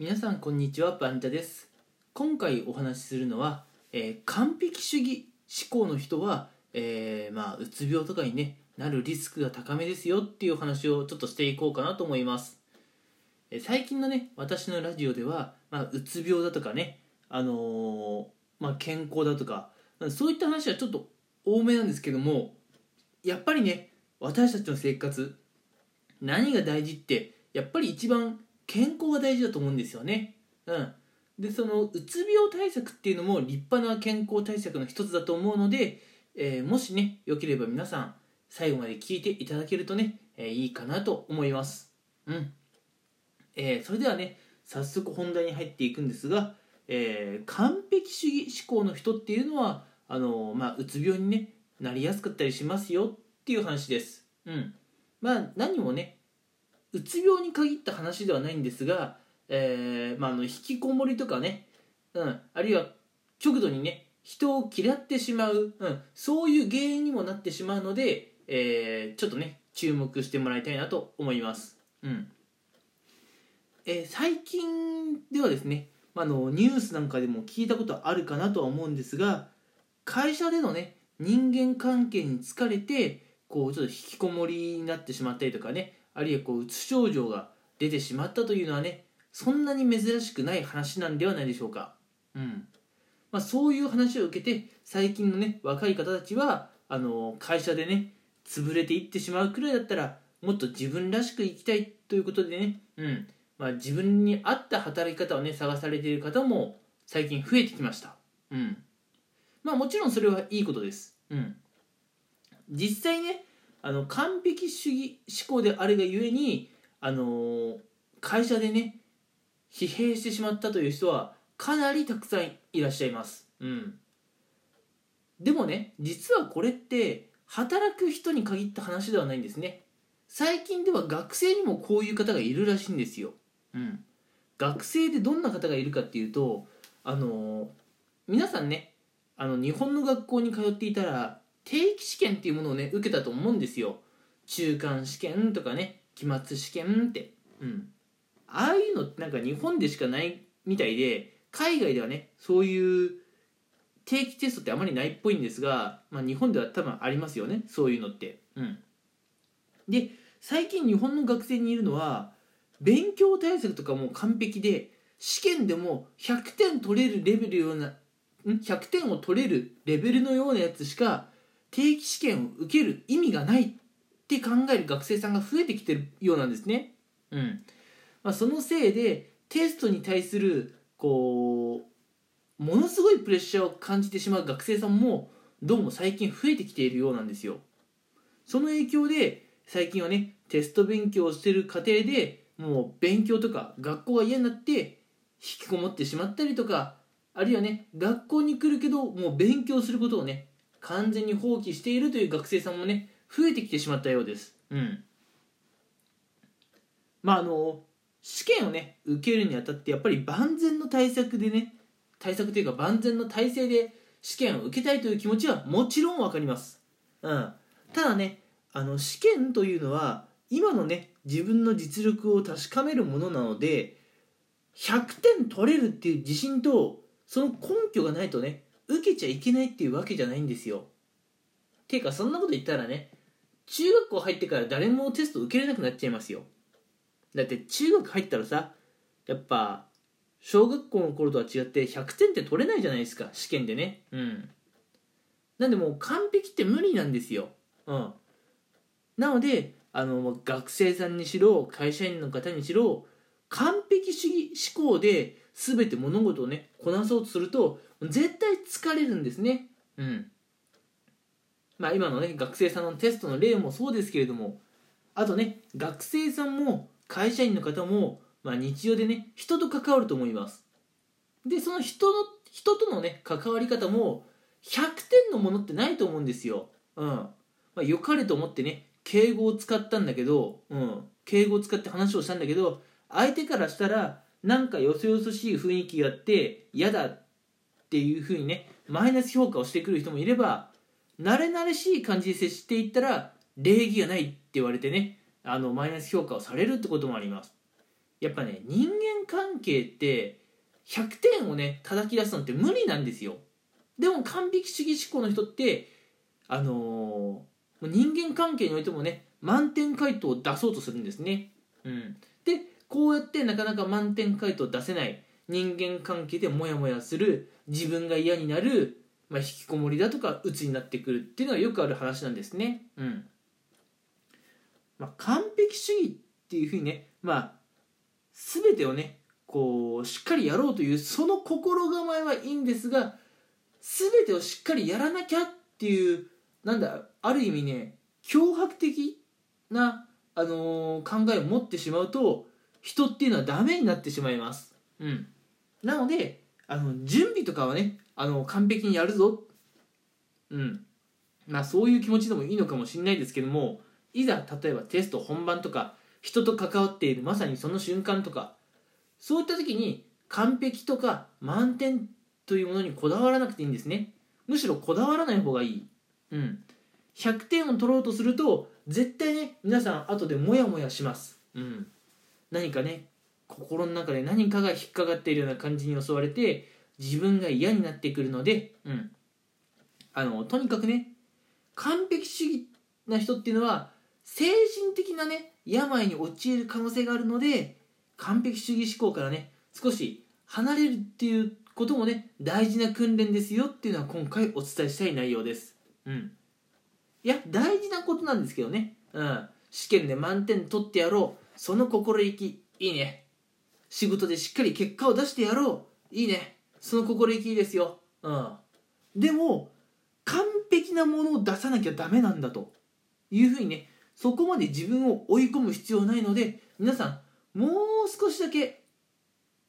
皆さんこんにちはバンタです。今回お話しするのは、えー完璧主義思考の人は、えーまあ、うつ病とかに、ね、なるリスクが高めですよっていうお話をちょっとしていこうかなと思います、え最近のね私のラジオでは、まあ、うつ病だとかね、あのーまあ、健康だとかそういった話はちょっと多めなんですけどもやっぱりね私たちの生活何が大事ってやっぱり一番健康が大事だと思うんですよね。うん、でそのうつ病対策っていうのも立派な健康対策の一つだと思うので、えーもしねよければ皆さん最後まで聞いていただけるとね、えーいいかなと思います。うんえーそれではね早速本題に入っていくんですが、えー完璧主義思考の人っていうのはあのまあ、うつ病に、ね、なりやすかったりしますよっていう話です。うんまあ、何もねうつ病に限った話ではないんですが、えーまあ、あの引きこもりとかね、うん、あるいは極度にね人を嫌ってしまう、うん、そういう原因にもなってしまうので、えーちょっとね注目してもらいたいなと思います。うんえー最近ではですね、まあ、あのニュースなんかでも聞いたことあるかなとは思うんですが会社でのね人間関係に疲れてこうちょっと引きこもりになってしまったりとかねあるいはこううつ症状が出てしまったというのはねそんなに珍しくない話なんではないでしょうか。うんまあ、そういう話を受けて最近のね若い方たちはあの会社でね潰れていってしまうくらいだったらもっと自分らしく生きたいということでね、うんまあ、自分に合った働き方をね探されている方も最近増えてきました。うんまあもちろんそれはいいことです。うん、実際ねあの完璧主義思考であるがゆえに、あの会社でね疲弊してしまったという人はかなりたくさんいらっしゃいます。うん、でもね実はこれって働く人に限った話ではないんですね。最近では学生にもこういう方がいるらしいんですよ。うん、学生でどんな方がいるかっていうとあの皆さんねあの日本の学校に通っていたら定期試験っていうものをね受けたと思うんですよ。中間試験とかね期末試験って。うん。ああいうのってなんか日本でしかないみたいで海外ではねそういう定期テストってあまりないっぽいんですが、まあ、日本では多分ありますよねそういうのって。うん。で最近日本の学生にいるのは勉強対策とかも完璧で試験でも100点取れるレベルような100点を取れるレベルのようなやつしか定期試験を受ける意味がないって考える学生さんが増えてきてるようなんですね。うんまあ、そのせいでテストに対するこうものすごいプレッシャーを感じてしまう学生さんもどうも最近増えてきているようなんですよ。その影響で最近はねテスト勉強をしてる過程でもう勉強とか学校が嫌になって引きこもってしまったりとかあるいはね学校に来るけどもう勉強することをね完全に放棄しているという学生さんもね増えてきてしまったようです。うん。まああの試験をね受けるにあたってやっぱり万全の対策でね対策というか万全の体制で試験を受けたいという気持ちはもちろん分かります、うん、ただねあの試験というのは今のね自分の実力を確かめるものなので100点取れるっていう自信とその根拠がないとね受けちゃいけないっていうわけじゃないんですよ。ていうかそんなこと言ったらね中学校入ってから誰もテスト受けれなくなっちゃいますよ。だって中学入ったらさやっぱ小学校の頃とは違って100点って取れないじゃないですか試験でね。うん。なんでもう完璧って無理なんですよ。うん。なのであの学生さんにしろ会社員の方にしろ完璧主義思考で全て物事をねこなそうとすると絶対疲れるんですね。うん。まあ今のね学生さんのテストの例もそうですけれどもあとね学生さんも会社員の方も、まあ、日常でね人と関わると思います。でその人の人とのね関わり方も100点のものってないと思うんですよ。うん。まあ良かれと思ってね敬語を使ったんだけど、うん、敬語を使って話をしたんだけど相手からしたらなんかよそよそしい雰囲気があって嫌だっていうふうにねマイナス評価をしてくる人もいれば慣れ慣れしい感じで接していったら礼儀がないって言われてねあのマイナス評価をされるってこともあります。やっぱね人間関係って100点をね叩き出すのって無理なんですよ。でも完璧主義思考の人ってあのー、人間関係においてもね満点回答を出そうとするんですね、うん、こうやってなかなか満点回答出せない人間関係でモヤモヤする自分が嫌になる、まあ、引きこもりだとか鬱になってくるっていうのはよくある話なんですね。うんまあ、完璧主義っていうふうにね、まあ、全てをねこうしっかりやろうというその心構えはいいんですが全てをしっかりやらなきゃっていうなんだある意味ね脅迫的な、あのー、考えを持ってしまうと人っていうのはダメになってしまいます。うん、なのであの準備とかはねあの完璧にやるぞ、うん。まあ、そういう気持ちでもいいのかもしれないですけどもいざ例えばテスト本番とか人と関わっているまさにその瞬間とかそういった時に完璧とか満点というものにこだわらなくていいんですね。むしろこだわらない方がいい、うん、100点を取ろうとすると絶対ね皆さん後でモヤモヤします、うん、何かね心の中で何かが引っかかっているような感じに襲われて自分が嫌になってくるので、うん、あのとにかくね完璧主義な人っていうのは精神的なね病に陥る可能性があるので完璧主義思考からね少し離れるっていうこともね大事な訓練ですよっていうのは今回お伝えしたい内容です。うん。いや大事なことなんですけどね。うん。試験で満点取ってやろうその心意気。いいね。仕事でしっかり結果を出してやろう。いいね。その心意気いいですよ。うん。でも完璧なものを出さなきゃダメなんだと。いうふうにねそこまで自分を追い込む必要ないので皆さんもう少しだけ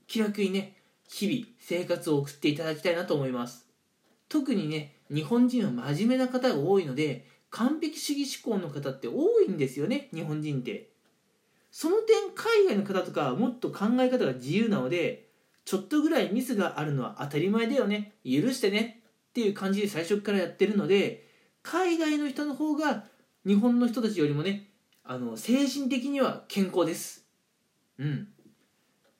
気楽にね日々生活を送っていただきたいなと思います。特にね日本人は真面目な方が多いので完璧主義思考の方って多いんですよね日本人って。その点海外の方とかもっと考え方が自由なのでちょっとぐらいミスがあるのは当たり前だよね。許してね。っていう感じで最初からやってるので海外の人の方が日本の人たちよりもねあの精神的には健康です。うん。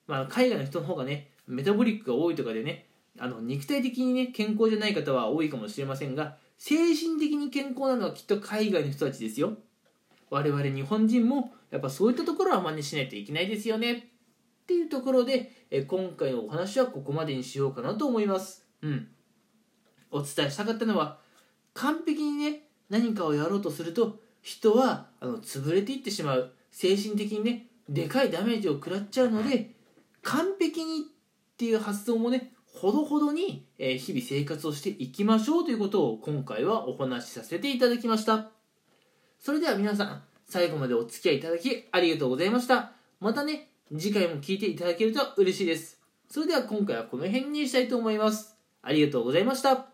まあ海外の人の方がねメタボリックが多いとかでねあの肉体的にね健康じゃない方は多いかもしれませんが精神的に健康なのはきっと海外の人たちですよ。我々日本人もやっぱそういったところは真似しないといけないですよねっていうところでえ今回のお話はここまでにしようかなと思います。うん。お伝えしたかったのは完璧にね何かをやろうとすると人はあの潰れていってしまう。精神的にねでかいダメージを食らっちゃうので完璧にっていう発想もねほどほどに、え日々生活をしていきましょうということを今回はお話しさせていただきました。それでは皆さん最後までお付き合いいただきありがとうございました。またね次回も聞いていただけると嬉しいです。それでは今回はこの辺にしたいと思います。ありがとうございました。